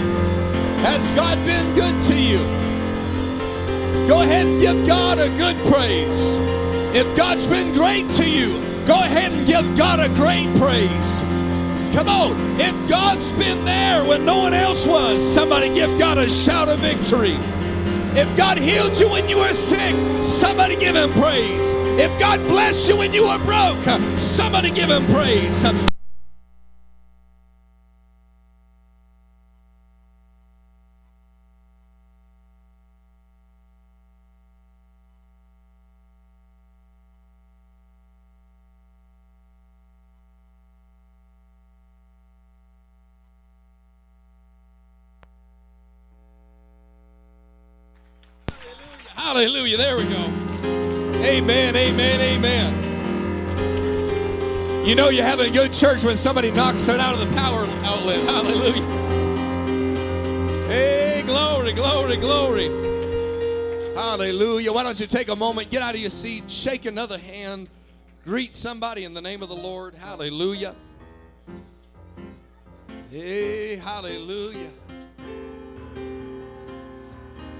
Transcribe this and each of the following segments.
Has God been good to you? Go ahead and give God a good praise. If God's been great to you, go ahead and give God a great praise. Come on. If God's been there when no one else was, somebody give God a shout of victory. If God healed you when you were sick, somebody give him praise. If God blessed you when you were broke, somebody give him praise. Hallelujah. There we go. Amen, amen, amen. You know you're having a good church when somebody knocks it out of the power outlet. Hallelujah. Hey, glory, glory, glory. Hallelujah. Why don't you take a moment, get out of your seat, shake another hand, greet somebody in the name of the Lord. Hallelujah. Hey, hallelujah.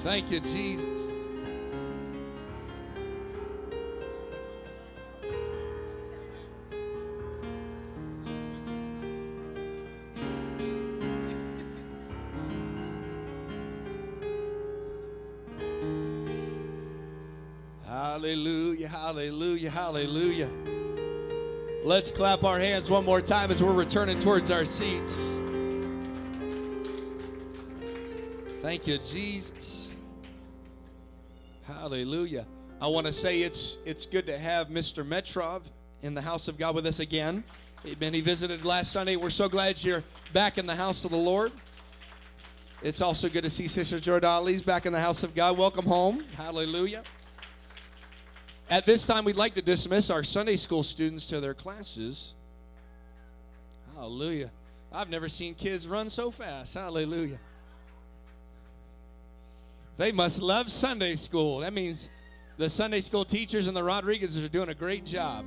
Thank you, Jesus. Hallelujah, hallelujah, hallelujah. Let's clap our hands one more time as we're returning towards our seats. Thank you, Jesus. Hallelujah. I want to say it's it's good to have Mr. Metrov in the house of God with us again. Amen. He visited last Sunday. We're so glad you're back in the house of the Lord. It's also good to see Sister Jordali's back in the house of God. Welcome home. Hallelujah. At this time, we'd like to dismiss our Sunday school students to their classes. Hallelujah. I've never seen kids run so fast. Hallelujah. They must love Sunday school. That means the Sunday school teachers and the Rodriguezes are doing a great job.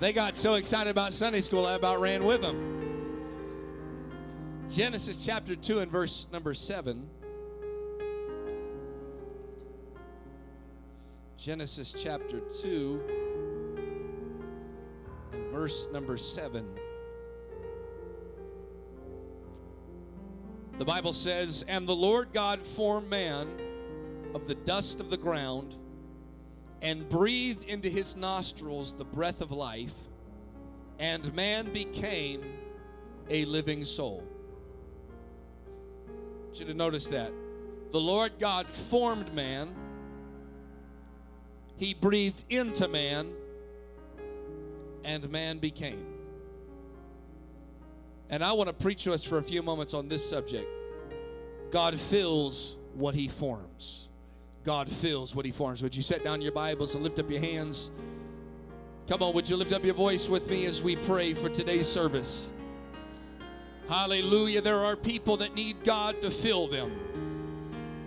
They got so excited about Sunday school, I about ran with them. Genesis chapter 2 and verse number 7. Genesis chapter 2 and verse number 7. The Bible says, And the Lord God formed man of the dust of the ground and breathed into his nostrils the breath of life, and man became a living soul. I want you to notice that. The Lord God formed man he breathed into man, and man became. And I want to preach to us for a few moments on this subject. God fills what he forms. God fills what he forms. Would you set down your Bibles and lift up your hands? Come on, would you lift up your voice with me as we pray for today's service? Hallelujah. There are people that need God to fill them,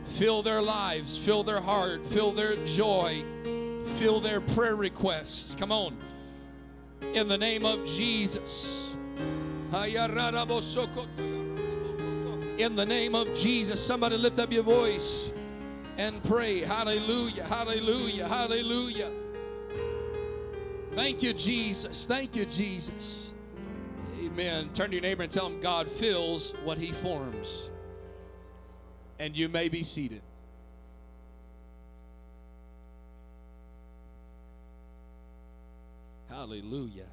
fill their lives, fill their heart, fill their joy, fill their prayer requests. Come on. In the name of Jesus. In the name of Jesus, somebody lift up your voice and pray. Hallelujah, hallelujah, hallelujah. Thank you, Jesus. Thank you, Jesus. Amen. Turn to your neighbor and tell him God fills what he forms. And you may be seated. Hallelujah.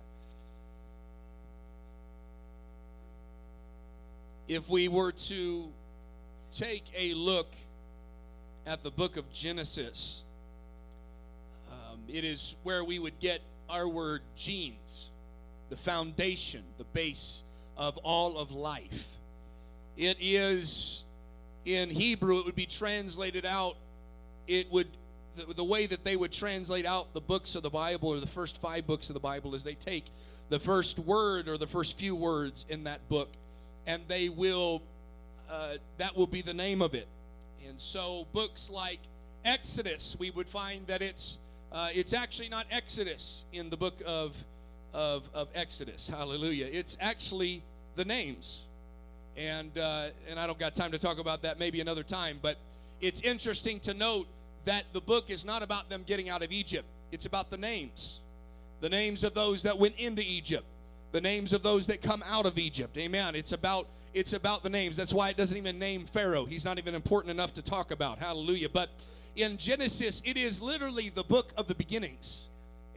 If we were to take a look at the book of Genesis, um, it is where we would get our word genes, the foundation, the base of all of life. It is in Hebrew, it would be translated out, it would the, the way that they would translate out the books of the Bible or the first five books of the Bible is they take the first word or the first few words in that book and they will, uh, that will be the name of it. And so books like Exodus, we would find that it's, uh, it's actually not Exodus in the book of, of, of Exodus. Hallelujah. It's actually the names. And, uh, and I don't got time to talk about that maybe another time, but it's interesting to note that the book is not about them getting out of Egypt, it's about the names. The names of those that went into Egypt, the names of those that come out of Egypt. Amen. It's about it's about the names. That's why it doesn't even name Pharaoh. He's not even important enough to talk about. Hallelujah. But in Genesis, it is literally the book of the beginnings.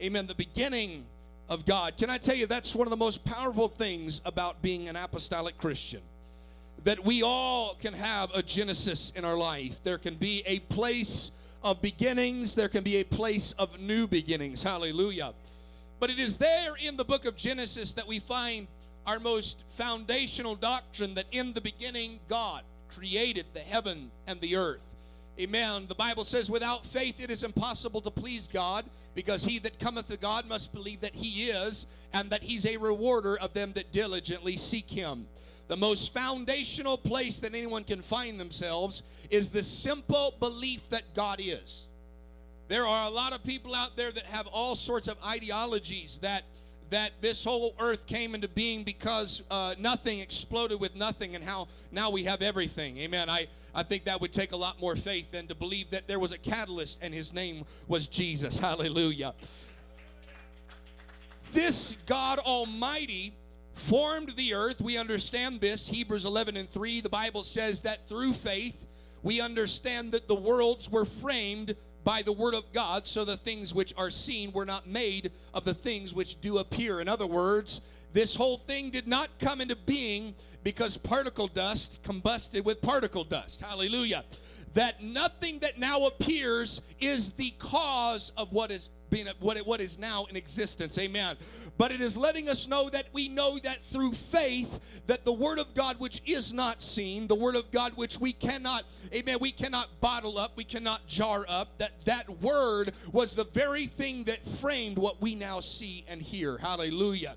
Amen. The beginning of God. Can I tell you that's one of the most powerful things about being an apostolic Christian? That we all can have a Genesis in our life. There can be a place of beginnings, there can be a place of new beginnings. Hallelujah. But it is there in the book of Genesis that we find our most foundational doctrine that in the beginning God created the heaven and the earth. Amen. The Bible says, without faith it is impossible to please God, because he that cometh to God must believe that he is, and that he's a rewarder of them that diligently seek him. The most foundational place that anyone can find themselves is the simple belief that God is. There are a lot of people out there that have all sorts of ideologies that that this whole earth came into being because uh, nothing exploded with nothing and how now we have everything. Amen. I, I think that would take a lot more faith than to believe that there was a catalyst and his name was jesus. Hallelujah. This god almighty formed the earth we understand this hebrews 11 and 3 the bible says that through faith we understand that the worlds were framed by the word of God, so the things which are seen were not made of the things which do appear. In other words, this whole thing did not come into being because particle dust combusted with particle dust. Hallelujah. That nothing that now appears is the cause of what is being what, what is now in existence. Amen. But it is letting us know that we know that through faith that the word of God which is not seen, the word of God which we cannot, amen, we cannot bottle up, we cannot jar up, that that word was the very thing that framed what we now see and hear. Hallelujah.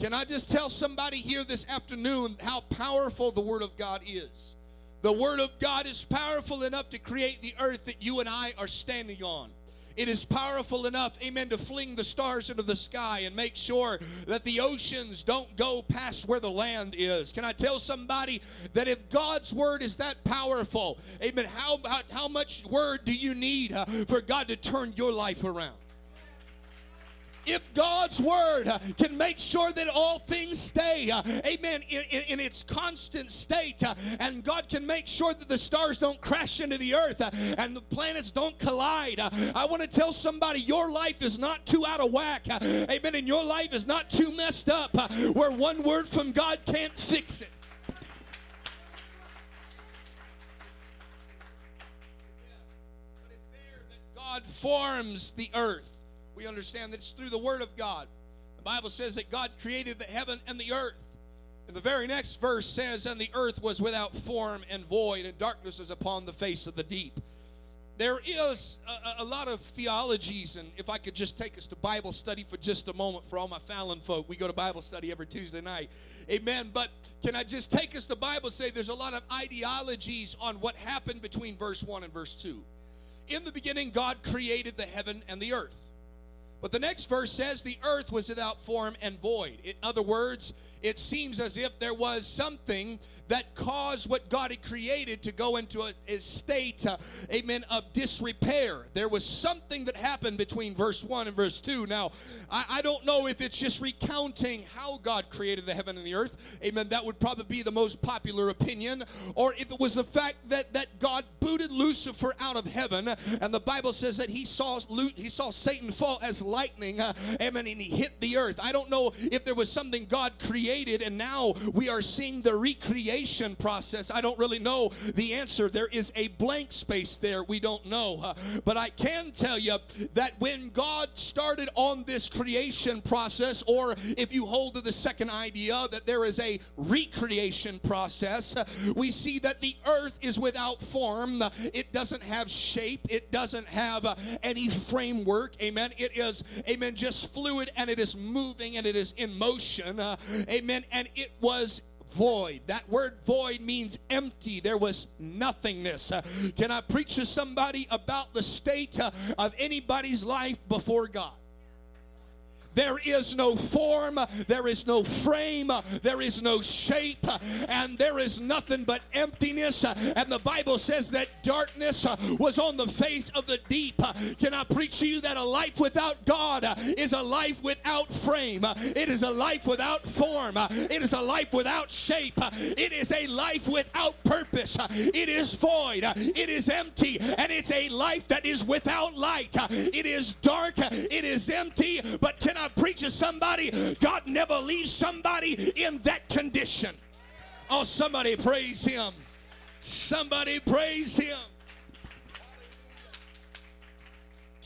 Can I just tell somebody here this afternoon how powerful the word of God is? The word of God is powerful enough to create the earth that you and I are standing on. It is powerful enough, amen, to fling the stars into the sky and make sure that the oceans don't go past where the land is. Can I tell somebody that if God's word is that powerful, amen, how, how, how much word do you need uh, for God to turn your life around? If God's word uh, can make sure that all things stay, uh, amen, in, in, in, its constant state, uh, and God can make sure that the stars don't crash into the earth and the planets don't collide, I want to tell somebody your life is not too out of whack, amen, and your life is not too messed up where one word from God can't fix it. God forms the earth we understand that it's through the Word of God. The Bible says that God created the heaven and the earth. And the very next verse says, And the earth was without form and void, and darkness was upon the face of the deep. There is a, a, lot of theologies, and if I could just take us to Bible study for just a moment for all my Fallon folk, we go to Bible study every Tuesday night. Amen. But can I just take us to Bible say there's a lot of ideologies on what happened between verse 1 and verse 2. In the beginning, God created the heaven and the earth. But the next verse says the earth was without form and void. In other words, it seems as if there was something that caused what God had created to go into a, a state, uh, amen, of disrepair. There was something that happened between verse 1 and verse 2. Now, I, I don't know if it's just recounting how God created the heaven and the earth. Amen. That would probably be the most popular opinion. Or if it was the fact that, that God booted Lucifer out of heaven, and the Bible says that he saw, he saw Satan fall as lightning, uh, amen, and he hit the earth. I don't know if there was something God created, and now we are seeing the recreation process? I don't really know the answer. There is a blank space there. We don't know. But I can tell you that when God started on this creation process, or if you hold to the second idea that there is a recreation process, we see that the earth is without form. It doesn't have shape. It doesn't have uh, any framework. Amen. It is, amen, just fluid and it is moving and it is in motion. Uh, amen. And it was void. That word void means empty. There was nothingness. Uh, can I preach to somebody about the state uh, of anybody's life before God? There is no form, there is no frame, there is no shape, and there is nothing but emptiness. And the Bible says that darkness was on the face of the deep. Can I preach to you that a life without God is a life without frame? It is a life without form. It is a life without shape. It is a life without purpose. It is void. It is empty. And it's a life that is without light. It is dark. It is empty. But can I preach to somebody? God never leaves somebody in that condition. Oh, somebody praise Him. Somebody praise Him.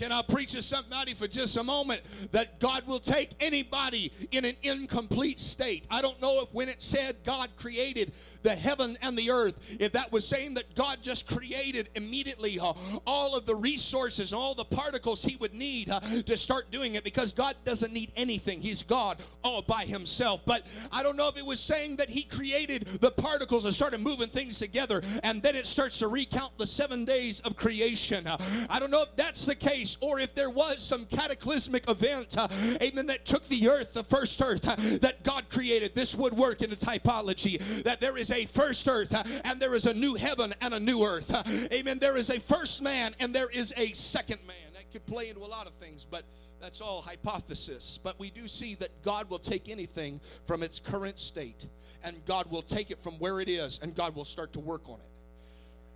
Can I preach to somebody for just a moment that God will take anybody in an incomplete state? I don't know if when it said God created the heaven and the earth, if that was saying that God just created immediately uh, all of the resources, all the particles he would need uh, to start doing it because God doesn't need anything. He's God all by himself. But I don't know if it was saying that he created the particles and started moving things together and then it starts to recount the seven days of creation. Uh, I don't know if that's the case or if there was some cataclysmic event, amen, that took the earth, the first earth that God created. This would work in a typology that there is a first earth uh, and there is a new heaven and a new earth. Uh, amen. There is a first man and there is a second man. That could play into a lot of things, but that's all hypothesis. But we do see that God will take anything from its current state and God will take it from where it is and God will start to work on it.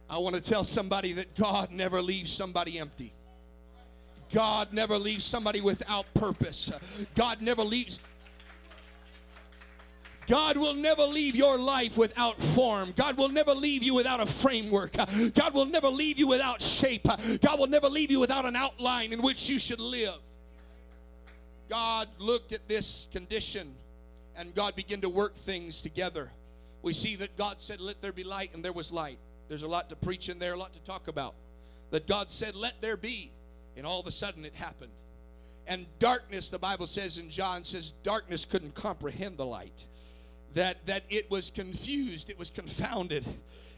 I want to tell somebody that God never leaves somebody empty. God never leaves somebody without purpose. God never leaves. God will never leave your life without form. God will never leave you without a framework. God will never leave you without shape. God will never leave you without an outline in which you should live. God looked at this condition and God began to work things together. We see that God said, Let there be light, and there was light. There's a lot to preach in there, a lot to talk about. That God said, Let there be, and all of a sudden it happened. And darkness, the Bible says in John, says darkness couldn't comprehend the light. That that it was confused, it was confounded.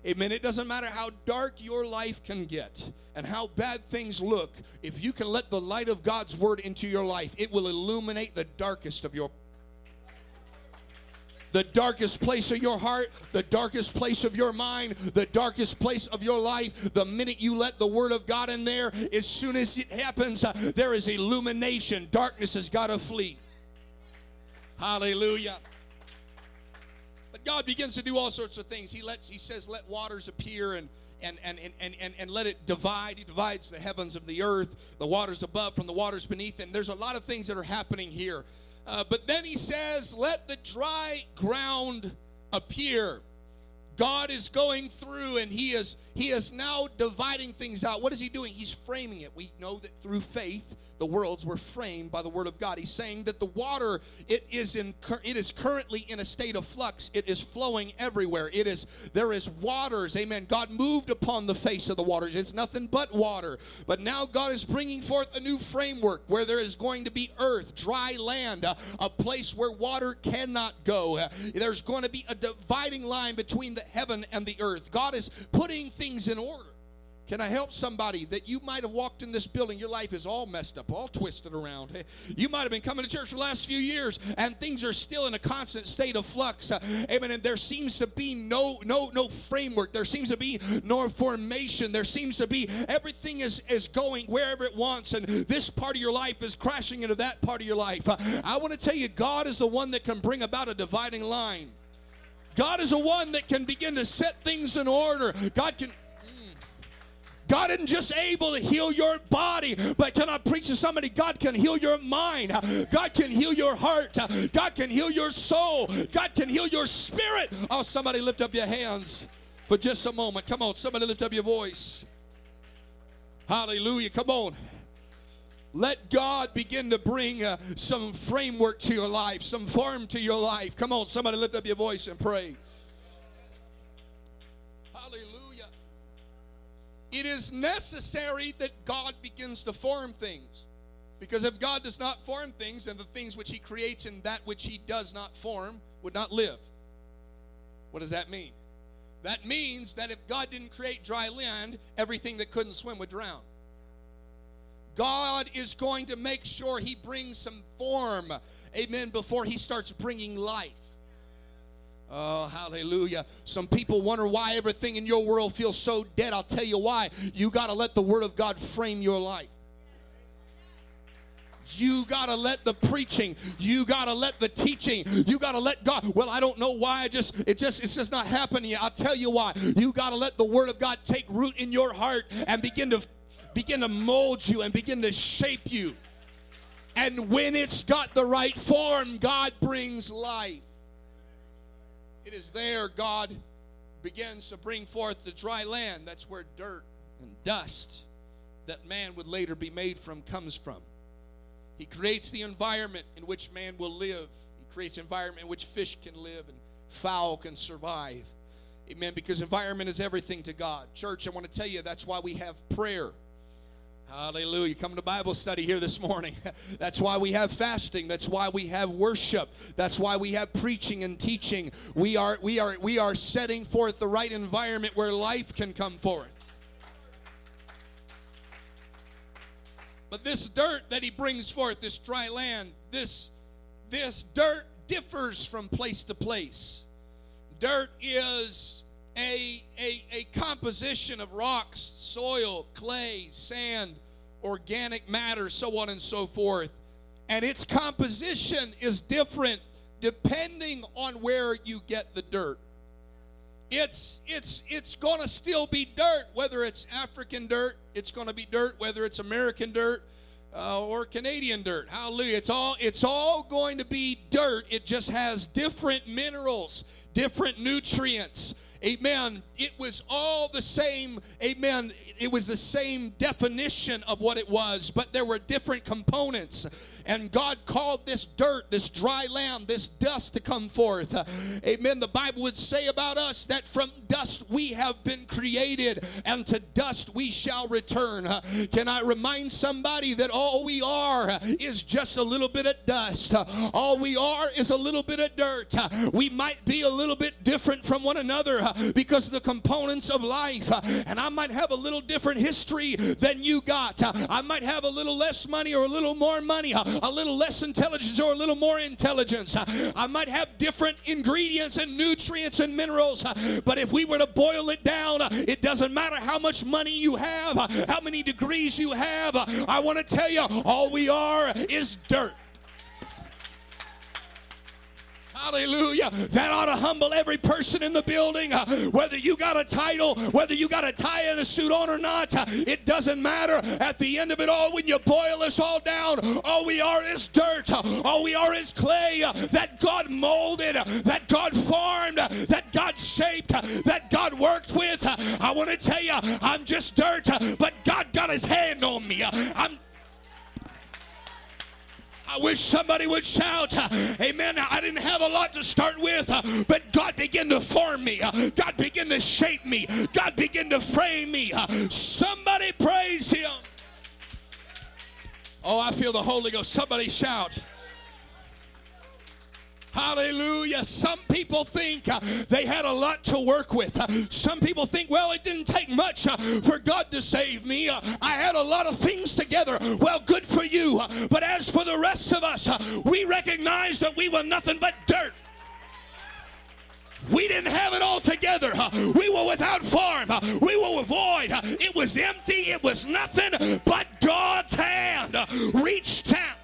Amen. It doesn't matter how dark your life can get and how bad things look. If you can let the light of God's word into your life, it will illuminate the darkest of your the darkest place of your heart, the darkest place of your mind, the darkest place of your life, the minute you let the Word of God in there, as soon as it happens, uh, there is illumination. Darkness has got to flee. Hallelujah. God begins to do all sorts of things. He lets, He says, let waters appear and and, and, and, and, and let it divide. He divides the heavens of the earth, the waters above from the waters beneath. And there's a lot of things that are happening here. Uh, but then he says, Let the dry ground appear. God is going through and he is he is now dividing things out. What is he doing? He's framing it. We know that through faith the worlds were framed by the word of God. He's saying that the water it is in it is currently in a state of flux. It is flowing everywhere. It is there is waters. Amen. God moved upon the face of the waters. It's nothing but water. But now God is bringing forth a new framework where there is going to be earth, dry land, a, a place where water cannot go. There's going to be a dividing line between the heaven and the earth. God is putting things in order. Can I help somebody that you might have walked in this building? Your life is all messed up, all twisted around. You might have been coming to church for the last few years, and things are still in a constant state of flux. Uh, amen. And there seems to be no no no framework. There seems to be no formation. There seems to be everything is is going wherever it wants, and this part of your life is crashing into that part of your life. Uh, I want to tell you, God is the one that can bring about a dividing line. God is the one that can begin to set things in order. God can God isn't just able to heal your body, but can I preach to somebody? God can heal your mind. God can heal your heart. God can heal your soul. God can heal your spirit. Oh, somebody lift up your hands for just a moment. Come on, somebody lift up your voice. Hallelujah. Come on. Let God begin to bring uh, some framework to your life, some form to your life. Come on, somebody lift up your voice and pray. It is necessary that God begins to form things. Because if God does not form things, then the things which He creates and that which He does not form would not live. What does that mean? That means that if God didn't create dry land, everything that couldn't swim would drown. God is going to make sure He brings some form, amen, before He starts bringing life. Oh, hallelujah. Some people wonder why everything in your world feels so dead. I'll tell you why. You got to let the Word of God frame your life. You got to let the preaching, you got to let the teaching, you got to let God. Well, I don't know why. I just it just it's just not happening. I'll tell you why. You got to let the word of God take root in your heart and begin to begin to mold you and begin to shape you. And when it's got the right form, God brings life. It is there God begins to bring forth the dry land. That's where dirt and dust that man would later be made from comes from. He creates the environment in which man will live. He creates environment in which fish can live and fowl can survive. Amen. Because environment is everything to God. Church, I want to tell you that's why we have prayer. Hallelujah. Come to Bible study here this morning. That's why we have fasting. That's why we have worship. That's why we have preaching and teaching. We are we are we are setting forth the right environment where life can come forth. But this dirt that he brings forth, this dry land, this this dirt differs from place to place. Dirt is a, a, a composition of rocks, soil, clay, sand, organic matter, so on and so forth. And its composition is different depending on where you get the dirt. It's it's it's going to still be dirt whether it's African dirt, it's going to be dirt whether it's American dirt uh, or Canadian dirt. Hallelujah. It's all it's all going to be dirt. It just has different minerals, different nutrients Amen. It was all the same. Amen. It was the same definition of what it was, but there were different components. And God called this dirt, this dry land, this dust to come forth. Uh, amen. The Bible would say about us that from dust we have been created, and to dust we shall return. Uh, can I remind somebody that all we are is just a little bit of dust? Uh, all we are is a little bit of dirt. We might be a little bit different from one another because of the components of life. And I might have a little different history than you got. I might have a little less money or a little more money a little less intelligence or a little more intelligence. I might have different ingredients and nutrients and minerals, but if we were to boil it down, it doesn't matter how much money you have, how many degrees you have. I want to tell you, all we are is dirt. Hallelujah. That ought to humble every person in the building. Uh, whether you got a title, whether you got a tie and a suit on or not, uh, it doesn't matter. At the end of it all, when you boil us all down, all we are is dirt. Uh, all we are is clay uh, that God molded, uh, that God formed, uh, that God shaped, that God worked with. I want to tell you, I'm just dirt, but God got his hand on me. I'm I wish somebody would shout, uh, Amen. I didn't have a lot to start with, uh, but God began to form me. Uh, God began to shape me. God began to frame me. Somebody praise Him. Oh, I feel the Holy Ghost. Somebody shout. Hallelujah. Some people think uh, they had a lot to work with. Uh, some people think, well, it didn't take much uh, for God to save me. Uh, I had a lot of things together. Well, good for you. Uh, but as for the rest of us, uh, we recognize that we were nothing but dirt. We didn't have it all together. We were without form. We were void. It was empty. It was nothing but God's hand reached out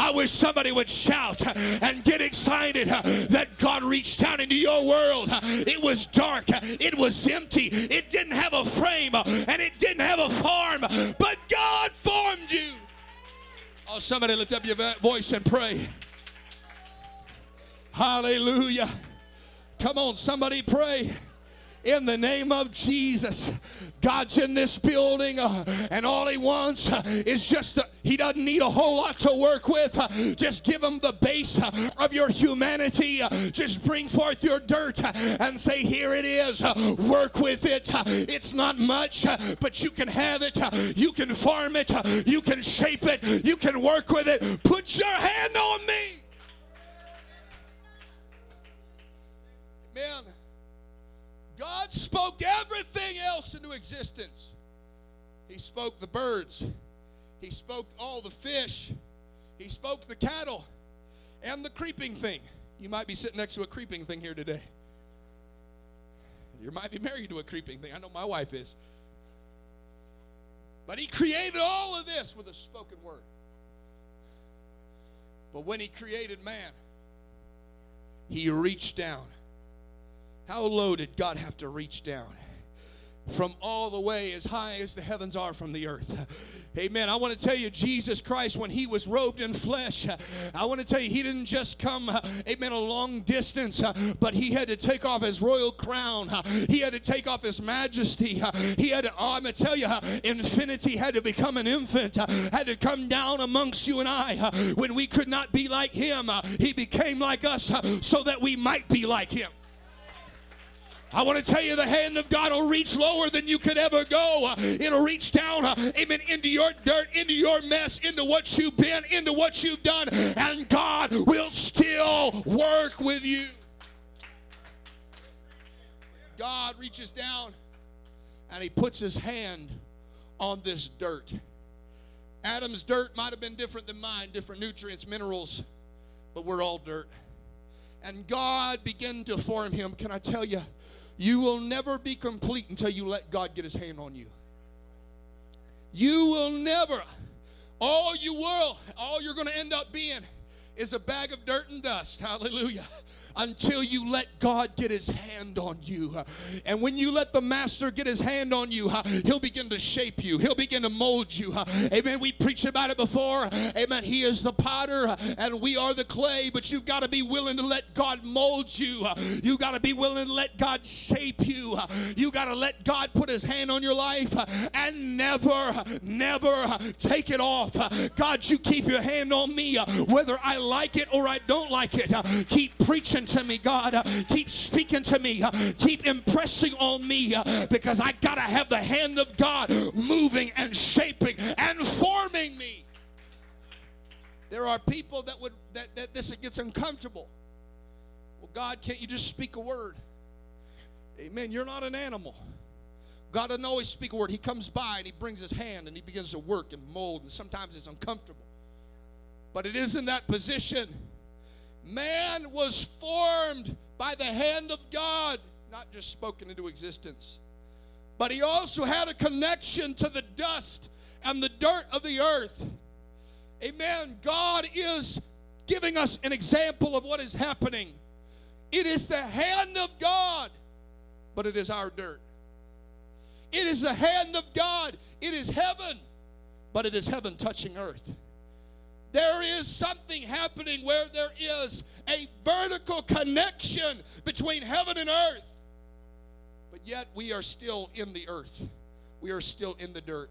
I wish somebody would shout and get excited that God reached down into your world. It was dark, it was empty, it didn't have a frame, and it didn't have a form, but God formed you. Oh, somebody lift up your voice and pray. Hallelujah. Come on, somebody pray in the name of Jesus. God's in this building, uh, and all He wants uh, is just, the, He doesn't need a whole lot to work with. Uh, just give Him the base uh, of your humanity. Uh, just bring forth your dirt uh, and say, Here it is. work with it. it's not much, but you can have it. you can farm it. you can shape it. You can work with it. Put your hand on me. Amen. God spoke everything else into existence. He spoke the birds, He spoke all the fish. He spoke the cattle and the creeping thing. You might be sitting next to a creeping thing here today. You might be married to a creeping thing. I know my wife is. But he created all of this with a spoken word. But when he created man, he reached down. How low did God have to reach down? From all the way as high as the heavens are from the earth. Amen. I want to tell you, Jesus Christ, when he was robed in flesh, I want to tell you, he didn't just come, amen, a long distance, but he had to take off his royal crown. He had to take off his majesty. He had to, oh, I'm going to tell you, infinity had to become an infant, had to come down amongst you and I. When we could not be like him, he became like us so that we might be like him. I want to tell you the hand of God will reach lower than you could ever go. Uh, it'll reach down, uh, amen, into your dirt, into your mess, into what you've been, into what you've done, and God will still work with you. God reaches down and he puts his hand on this dirt. Adam's dirt might have been different than mine, different nutrients, minerals, but we're all dirt. And God began to form him. Can I tell you? You will never be complete until you let God get his hand on you. You will never. All you will, all you're going to end up being is a bag of dirt and dust. Hallelujah until you let God get his hand on you. And when you let the master get his hand on you, he'll begin to shape you, he'll begin to mold you. Amen. We preached about it before. Amen. He is the potter and we are the clay, but you've got to be willing to let God mold you. You've got to be willing to let God shape you. You got to let God put his hand on your life and never, never take it off. God, you keep your hand on me, whether I like it or I don't like it. Keep preaching to me, God. Keep speaking to me. Keep impressing on me because I got to have the hand of God moving and shaping and forming me. There are people that would that, that this gets uncomfortable. Well, God, can't you just speak a word? Amen. You're not an animal. God doesn't always speak a word. He comes by and he brings his hand and he begins to work and mold, and sometimes it's uncomfortable. But it is in that position Man was formed by the hand of God, not just spoken into existence. But he also had a connection to the dust and the dirt of the earth. Amen. God is giving us an example of what is happening. It is the hand of God, but it is our dirt. It is the hand of God. It is heaven, but it is heaven touching earth. There is something happening where there is a vertical connection between heaven and earth. But yet we are still in the earth, we are still in the dirt.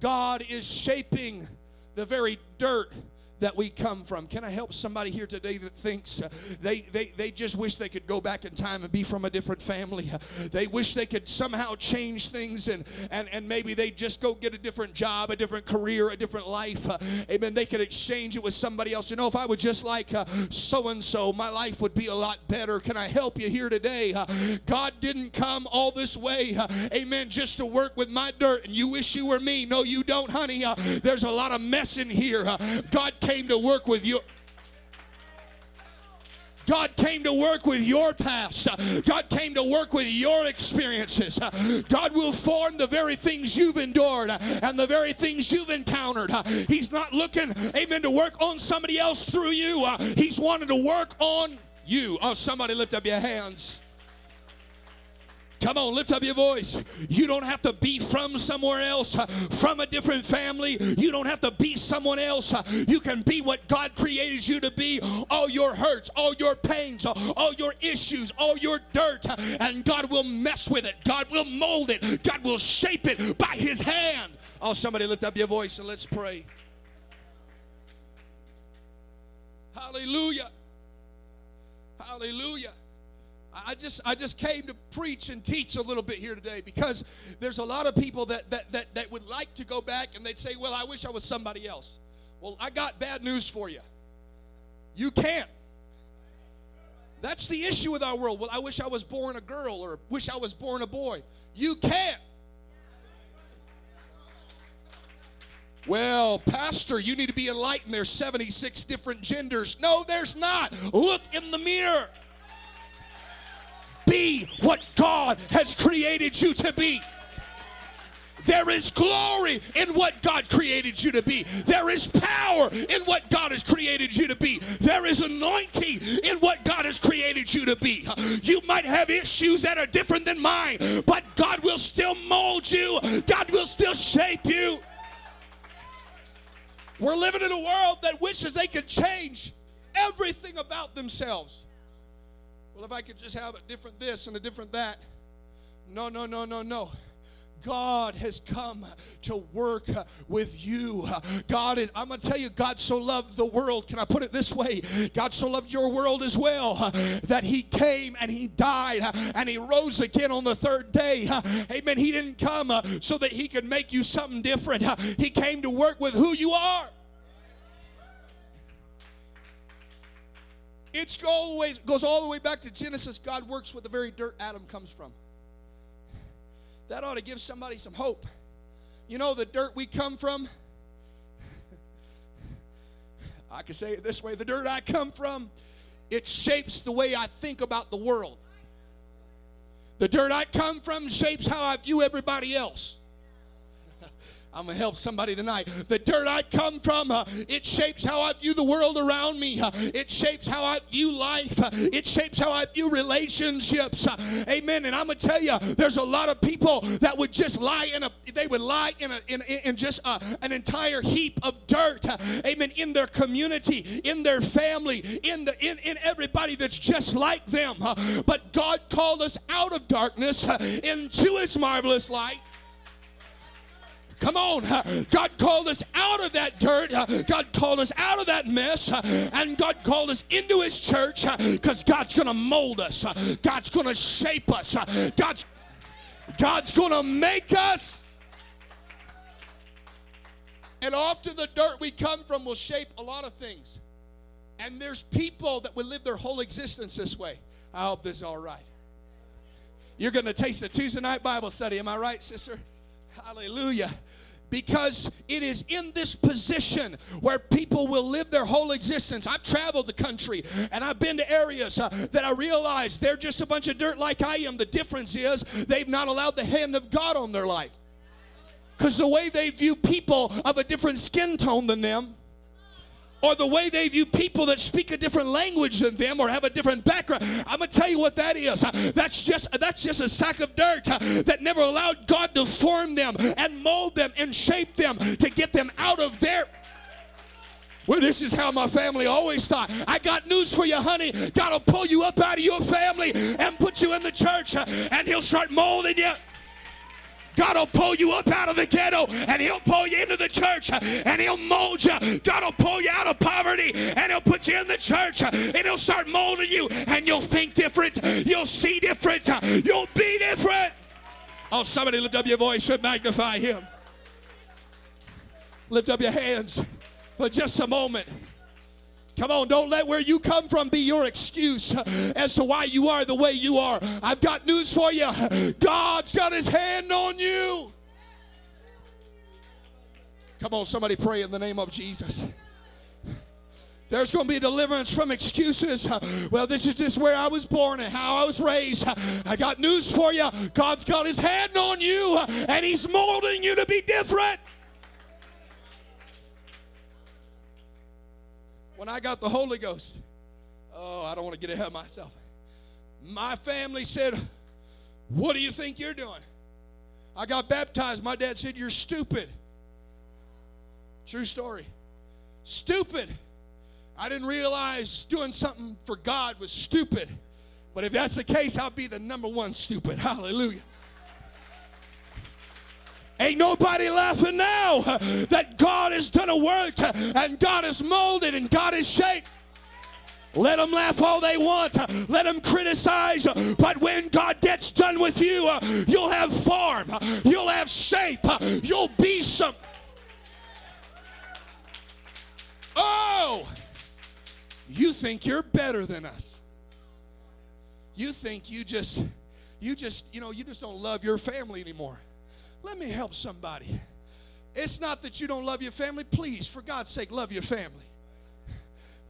God is shaping the very dirt that we come from. Can I help somebody here today that thinks uh, they, they, they just wish they could go back in time and be from a different family? Uh, they wish they could somehow change things and, and, and maybe they just go get a different job, a different career, a different life. Uh, amen. They could exchange it with somebody else. You know, if I would just like so and so, my life would be a lot better. Can I help you here today? God didn't come all this way, amen, just to work with my dirt and you wish you were me. No, you don't, honey. There's a lot of mess in here. God came to work with you. God came to work with your past. God came to work with your experiences. God will form the very things you've endured and the very things you've encountered. He's not looking, amen, to work on somebody else through you. He's wanting to work on you. Oh, somebody lift up your hands. Come on, lift up your voice. You don't have to be from somewhere else, uh, from a different family. You don't have to be someone else. Uh, you can be what God created you to be. All your hurts, all your pains, all your issues, all your dirt, uh, and God will mess with it. God will mold it. God will shape it by His hand. Oh, somebody lift up your voice and let's pray. Hallelujah. Hallelujah. I just I just came to preach and teach a little bit here today because there's a lot of people that that that, that would like to go back and they'd say, "Well, I wish I was somebody else." Well, I got bad news for you. You can't. That's the issue with our world. Well, I wish I was born a girl or wish I was born a boy. You can't. Well, Pastor, you need to be enlightened. There's 76 different genders. No, there's not. Look in the mirror. Be what God has created you to be. There is glory in what God created you to be. There is power in what God has created you to be. There is anointing in what God has created you to be. You might have issues that are different than mine, but God will still mold you, God will still shape you. We're living in a world that wishes they could change everything about themselves. Well, if I could just have a different this and a different that. No, no, no, no, no. God has come to work with you. God is, I'm going to tell you, God so loved the world. Can I put it this way? God so loved your world as well that He came and He died and He rose again on the third day. Amen. He didn't come so that He could make you something different, He came to work with who you are. It always goes all the way back to Genesis. God works with the very dirt Adam comes from. That ought to give somebody some hope. You know, the dirt we come from, I can say it this way the dirt I come from, it shapes the way I think about the world. The dirt I come from shapes how I view everybody else. I'm going to help somebody tonight. The dirt I come from, uh, it shapes how I view the world around me. Uh, it shapes how I view life. Uh, it shapes how I view relationships. Uh, amen. And I'm going to tell you, there's a lot of people that would just lie in a, they would lie in a, in, in just uh, an entire heap of dirt. Uh, amen. In their community, in their family, in the, in, in everybody that's just like them. but God called us out of darkness into His marvelous light. Come on. God called us out of that dirt. God called us out of that mess. And God called us into His church because God's going to mold us. God's going to shape us. God's, God's going to make us. And often the dirt we come from will shape a lot of things. And there's people that will live their whole existence this way. I hope this is all right. You're going to taste the Tuesday night Bible study. Am I right, sister? Hallelujah because it is in this position where people will live their whole existence. I've traveled the country and I've been to areas uh, that I realize they're just a bunch of dirt like I am. The difference is they've not allowed the hand of God on their life. Because the way they view people of a different skin tone than them, or the way they view people that speak a different language than them or have a different background. I'm gonna tell you what that is. Uh, that's just uh, that's just a sack of dirt uh, that never allowed God to form them and mold them and shape them to get them out of their well, this is how my family always thought. I got news for you, honey. God will pull you up out of your family and put you in the church, and He'll start molding you. God will pull you up out of the ghetto and He'll pull you into the church and He'll mold you. God will pull you out of poverty and He'll put you in the church and He'll start molding you and you'll think different. You'll see different. You'll be different. Oh, somebody lift up your voice and magnify Him. Lift up your hands for just a moment. Come on, don't let where you come from be your excuse as to why you are the way you are. I've got news for you God's got his hand on you. Come on, somebody pray in the name of Jesus. There's going to be deliverance from excuses. Well, this is just where I was born and how I was raised. I got news for you. God's got his hand on you and he's molding you to be different. When I got the Holy Ghost, oh, I don't want to get ahead of myself. My family said, What do you think you're doing? I got baptized. My dad said, You're stupid. True story. Stupid. I didn't realize doing something for God was stupid. But if that's the case, I'll be the number one stupid. Hallelujah. Ain't nobody laughing now that God has done a work and God has molded and God has shaped. Let them laugh all they want. Let them criticize. But when God gets done with you, you'll have form. You'll have shape. You'll be some. Oh! You think you're better than us. You think you just, you just, you know, you just don't love your family anymore. Let me help somebody. It's not that you don't love your family. Please, for God's sake, love your family.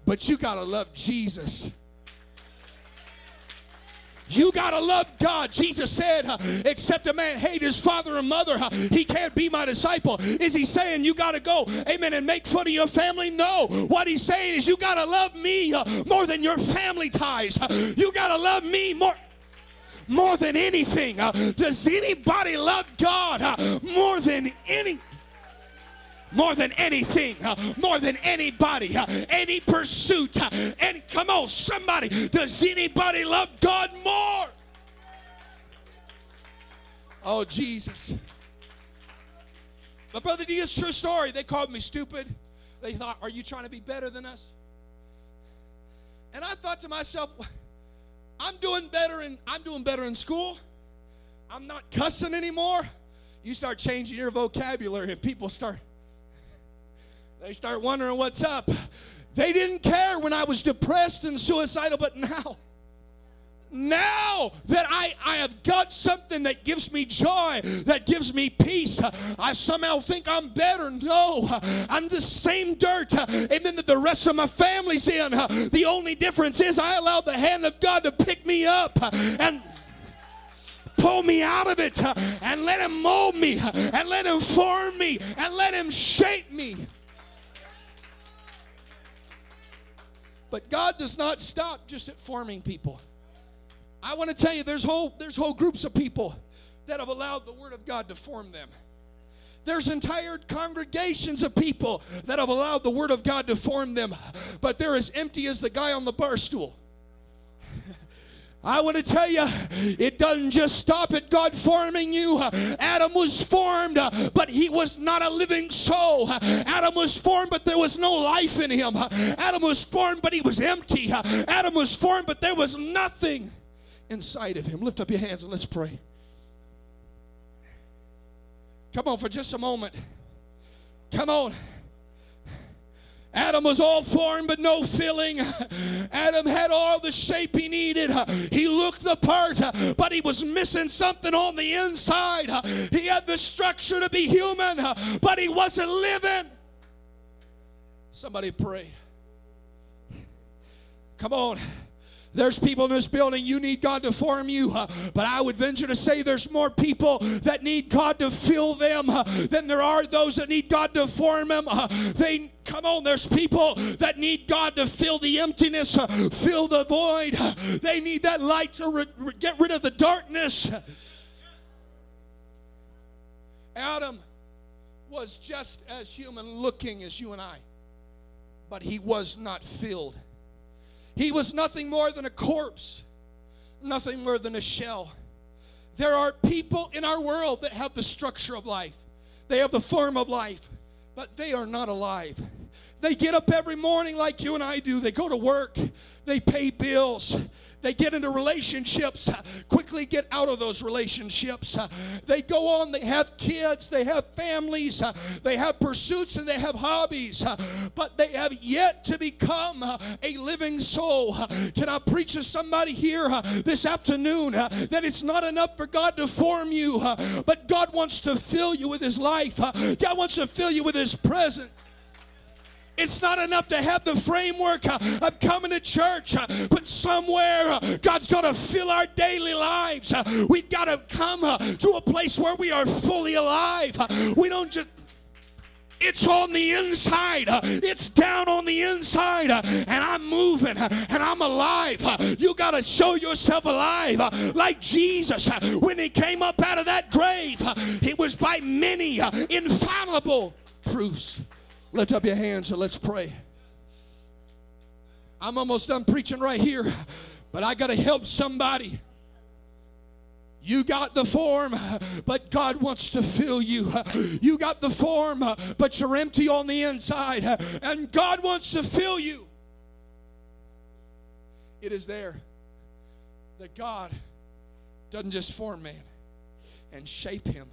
But you got to love Jesus. You got to love God. Jesus said, uh, except a man hate his father and mother, uh, he can't be my disciple. Is he saying you got to go, amen, and make fun of your family? No. What he's saying is you got to love me uh, more than your family ties. You got to love me more more than anything. Uh, does anybody love God uh, more than any? more than anything, uh, more than anybody, uh, any pursuit, uh, any come on, somebody, does anybody love God more? Oh Jesus. My brother D is true story. They called me stupid. They thought, Are you trying to be better than us? And I thought to myself, I'm doing better in I'm doing better in school. I'm not cussing anymore. You start changing your vocabulary and people start they start wondering what's up. They didn't care when I was depressed and suicidal, but now, now that I, I have got something that gives me joy, that gives me peace, I somehow think I'm better. No, I'm the same dirt, amen, that the rest of my family's in. The only difference is I allowed the hand of God to pick me up and pull me out of it and let him mold me and let him form me and let him shape me. But God does not stop just at forming people. I want to tell you there's whole there's whole groups of people that have allowed the word of God to form them. There's entire congregations of people that have allowed the word of God to form them, but they're as empty as the guy on the bar stool. I want to tell you, it doesn't just stop at God forming you. Adam was formed, but he was not a living soul. Adam was formed, but there was no life in him. Adam was formed, but he was empty. Adam was formed, but there was nothing inside of him. Lift up your hands and let's pray. Come on for just a moment. Come on. Adam was all form but no filling. Adam had all the shape he needed. He looked the part, but he was missing something on the inside. He had the structure to be human, but he wasn't living. Somebody pray. Come on. There's people in this building, you need God to form you. But I would venture to say there's more people that need God to fill them than there are those that need God to form them. They come on, there's people that need God to fill the emptiness, fill the void. They need that light to re- get rid of the darkness. Adam was just as human looking as you and I, but he was not filled. He was nothing more than a corpse, nothing more than a shell. There are people in our world that have the structure of life, they have the form of life, but they are not alive. They get up every morning like you and I do. They go to work, they pay bills, they get into relationships, uh, quickly get out of those relationships. Uh, they go on, they have kids, they have families, uh, they have pursuits, and they have hobbies, but they have yet to become a living soul. Can I preach to somebody here this afternoon that it's not enough for God to form you, but God wants to fill you with His life, God wants to fill you with His presence. It's not enough to have the framework uh, of coming to church, uh, but somewhere uh, God's going to fill our daily lives. Uh, we've got to come uh, to a place where we are fully alive. Uh, we don't just it's on the inside. It's down on the inside. And I'm moving and I'm alive. You got to show yourself alive like Jesus. When he came up out of that grave, it was by many infallible proofs. Lift up your hands and let's pray. I'm almost done preaching right here, but I got to help somebody. You got the form, but God wants to fill you. You got the form, but you're empty on the inside, and God wants to fill you. It is there that God doesn't just form man and shape him,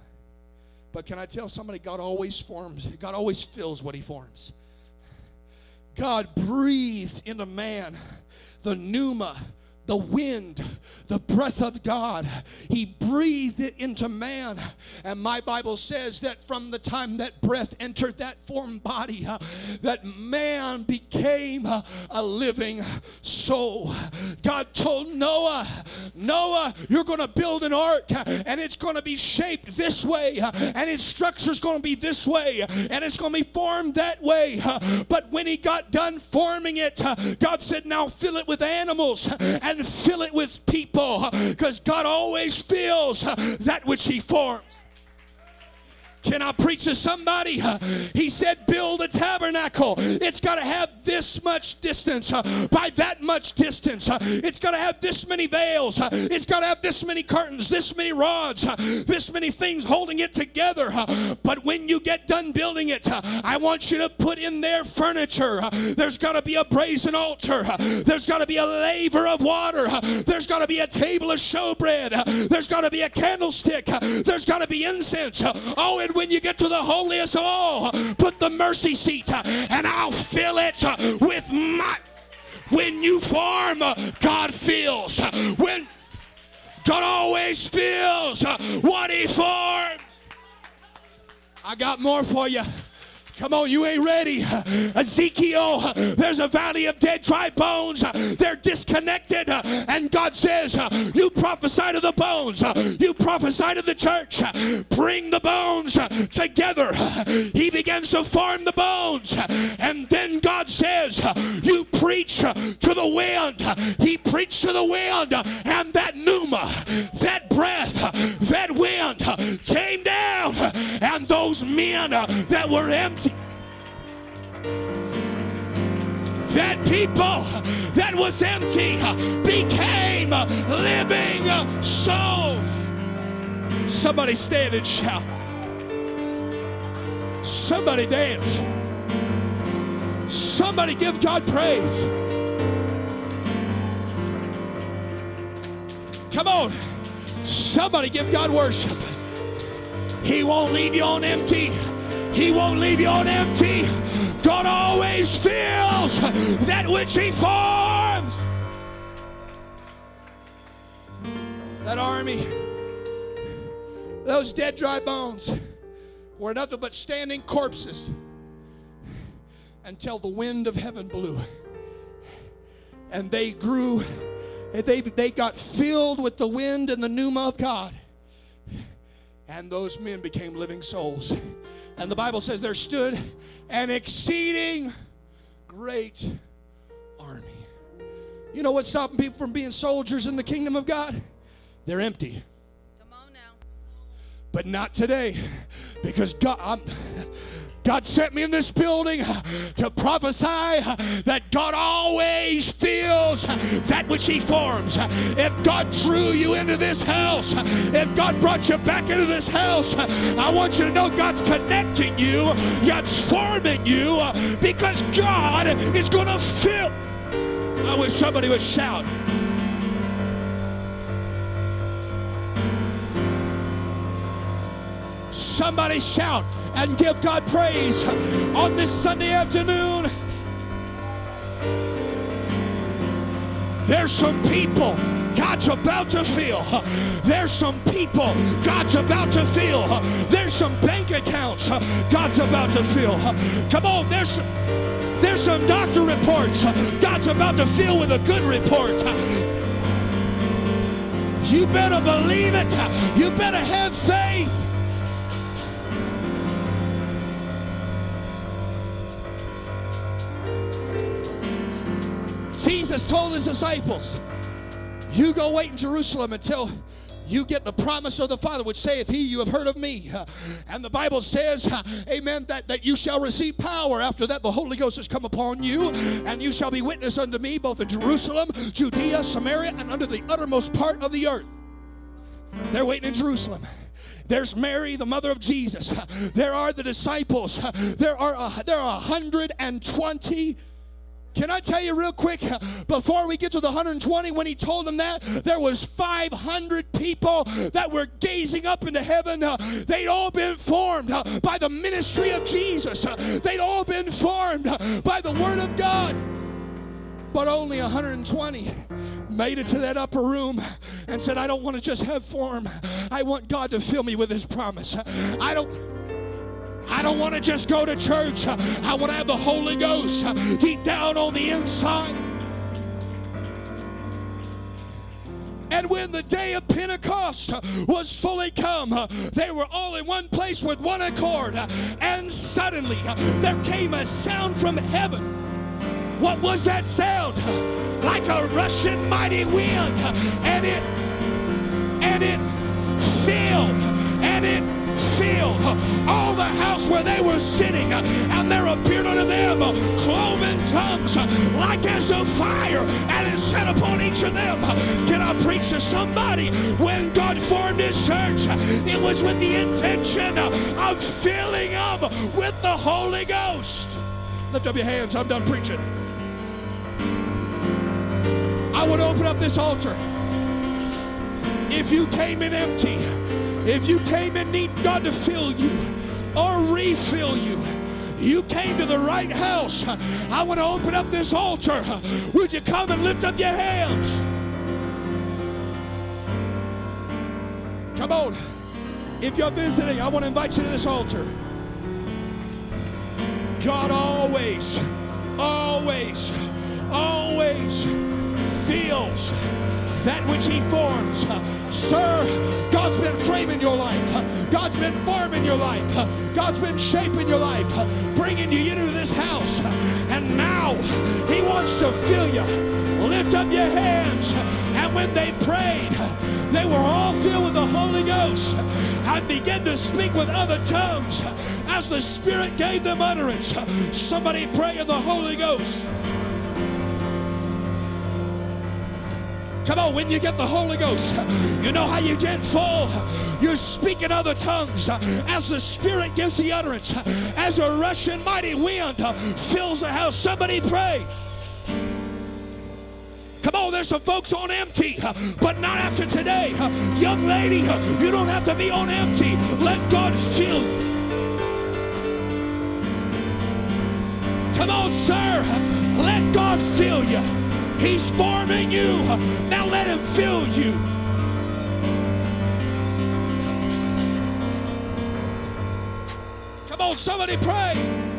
but can I tell somebody, God always forms, God always fills what He forms. God breathed into man the pneuma the wind, the breath of God. He breathed it into man. And my Bible says that from the time that breath entered that form body, uh, that man became uh, a living soul. God told Noah, Noah, you're going to build an ark uh, and it's going to be shaped this way uh, and its structure is going to be this way and it's going to be formed that way. Uh, but when he got done forming it, uh, God said, now fill it with animals and and fill it with people because God always fills that which He forms. Can I preach to somebody? He said, build a tabernacle. It's got to have this much distance by that much distance. It's got to have this many veils. It's got to have this many curtains, this many rods, this many things holding it together. But when you get done building it, I want you to put in there furniture. There's got to be a brazen altar. There's got to be a laver of water. There's got to be a table of showbread. There's got to be a candlestick. There's got to be incense. Oh, it when you get to the holiest of all, put the mercy seat and I'll fill it with my. When you farm, God fills. When God always fills what He forms. I got more for you. Come on, you ain't ready. Ezekiel, there's a valley of dead, dry bones. They're disconnected. And God says, You prophesy to the bones. You prophesy to the church. Bring the bones together. He begins to form the bones. And then God says, You preach to the wind. He preached to the wind. And that pneuma, that breath, that wind came down. And those men that were empty that people that was empty became living souls. Somebody stand and shout. Somebody dance. Somebody give God praise. Come on. Somebody give God worship. He won't leave you on empty. He won't leave you on empty. God always fills that which He forms. That army, those dead, dry bones, were nothing but standing corpses until the wind of heaven blew. And they grew, they, they got filled with the wind and the pneuma of God. And those men became living souls. And the Bible says there stood an exceeding great army. You know what's stopping people from being soldiers in the kingdom of God? They're empty. Come on now. But not today. Because God, I'm, God sent me in this building to prophesy that God always feels that which He forms. If God drew you into this house, if God brought you back into this house, I want you to know God's connecting you, God's forming you, because God is going to fill. I wish somebody would shout. Somebody shout and give God praise on this Sunday afternoon. There's some people God's about to fill. There's some people God's about to fill. There's some bank accounts God's about to fill. Come on, there's there's some doctor reports God's about to fill with a good report. You better believe it. You better have faith. Jesus told his disciples, You go wait in Jerusalem until you get the promise of the Father, which saith he, You have heard of me. And the Bible says, Amen, that, that you shall receive power. After that, the Holy Ghost has come upon you, and you shall be witness unto me both in Jerusalem, Judea, Samaria, and under the uttermost part of the earth. They're waiting in Jerusalem. There's Mary, the mother of Jesus. There are the disciples. There are uh, there are 120 can I tell you real quick before we get to the 120 when he told them that there was 500 people that were gazing up into heaven they'd all been formed by the ministry of Jesus they'd all been formed by the word of God but only 120 made it to that upper room and said, I don't want to just have form. I want God to fill me with His promise. I don't. I don't want to just go to church. I want to have the Holy Ghost deep down on the inside. And when the day of Pentecost was fully come, they were all in one place with one accord. And suddenly there came a sound from heaven. What was that sound? Like a rushing mighty wind. And it and it filled and it filled all the house where they were sitting, and there appeared unto them cloven tongues like as of fire, and it set upon each of them. Can I preach to somebody? When God formed His church, it was with the intention of filling up with the Holy Ghost. Lift up your hands. I'm done preaching. I to open up this altar. If you came in empty, if you came and need God to fill you or refill you, you came to the right house. I want to open up this altar. Would you come and lift up your hands? Come on. If you're visiting, I want to invite you to this altar. God always, always, always feels that which He forms. Sir, God's been framing your life. God's been forming your life. God's been shaping your life, bringing you into this house. And now He wants to fill you. Lift up your hands. And when they prayed, they were all filled with the Holy Ghost and began to speak with other tongues as the Spirit gave them utterance. Somebody pray in the Holy Ghost. Come on, when you get the Holy Ghost, you know how you get full. You're speaking other tongues as the Spirit gives the utterance, as a rushing mighty wind fills the house. Somebody pray. Come on, there's some folks on empty, but not after today. Young lady, you don't have to be on empty. Let God fill you. Come on, sir. Let God fill you. He's forming you. Now let him fill you. Come on, somebody pray.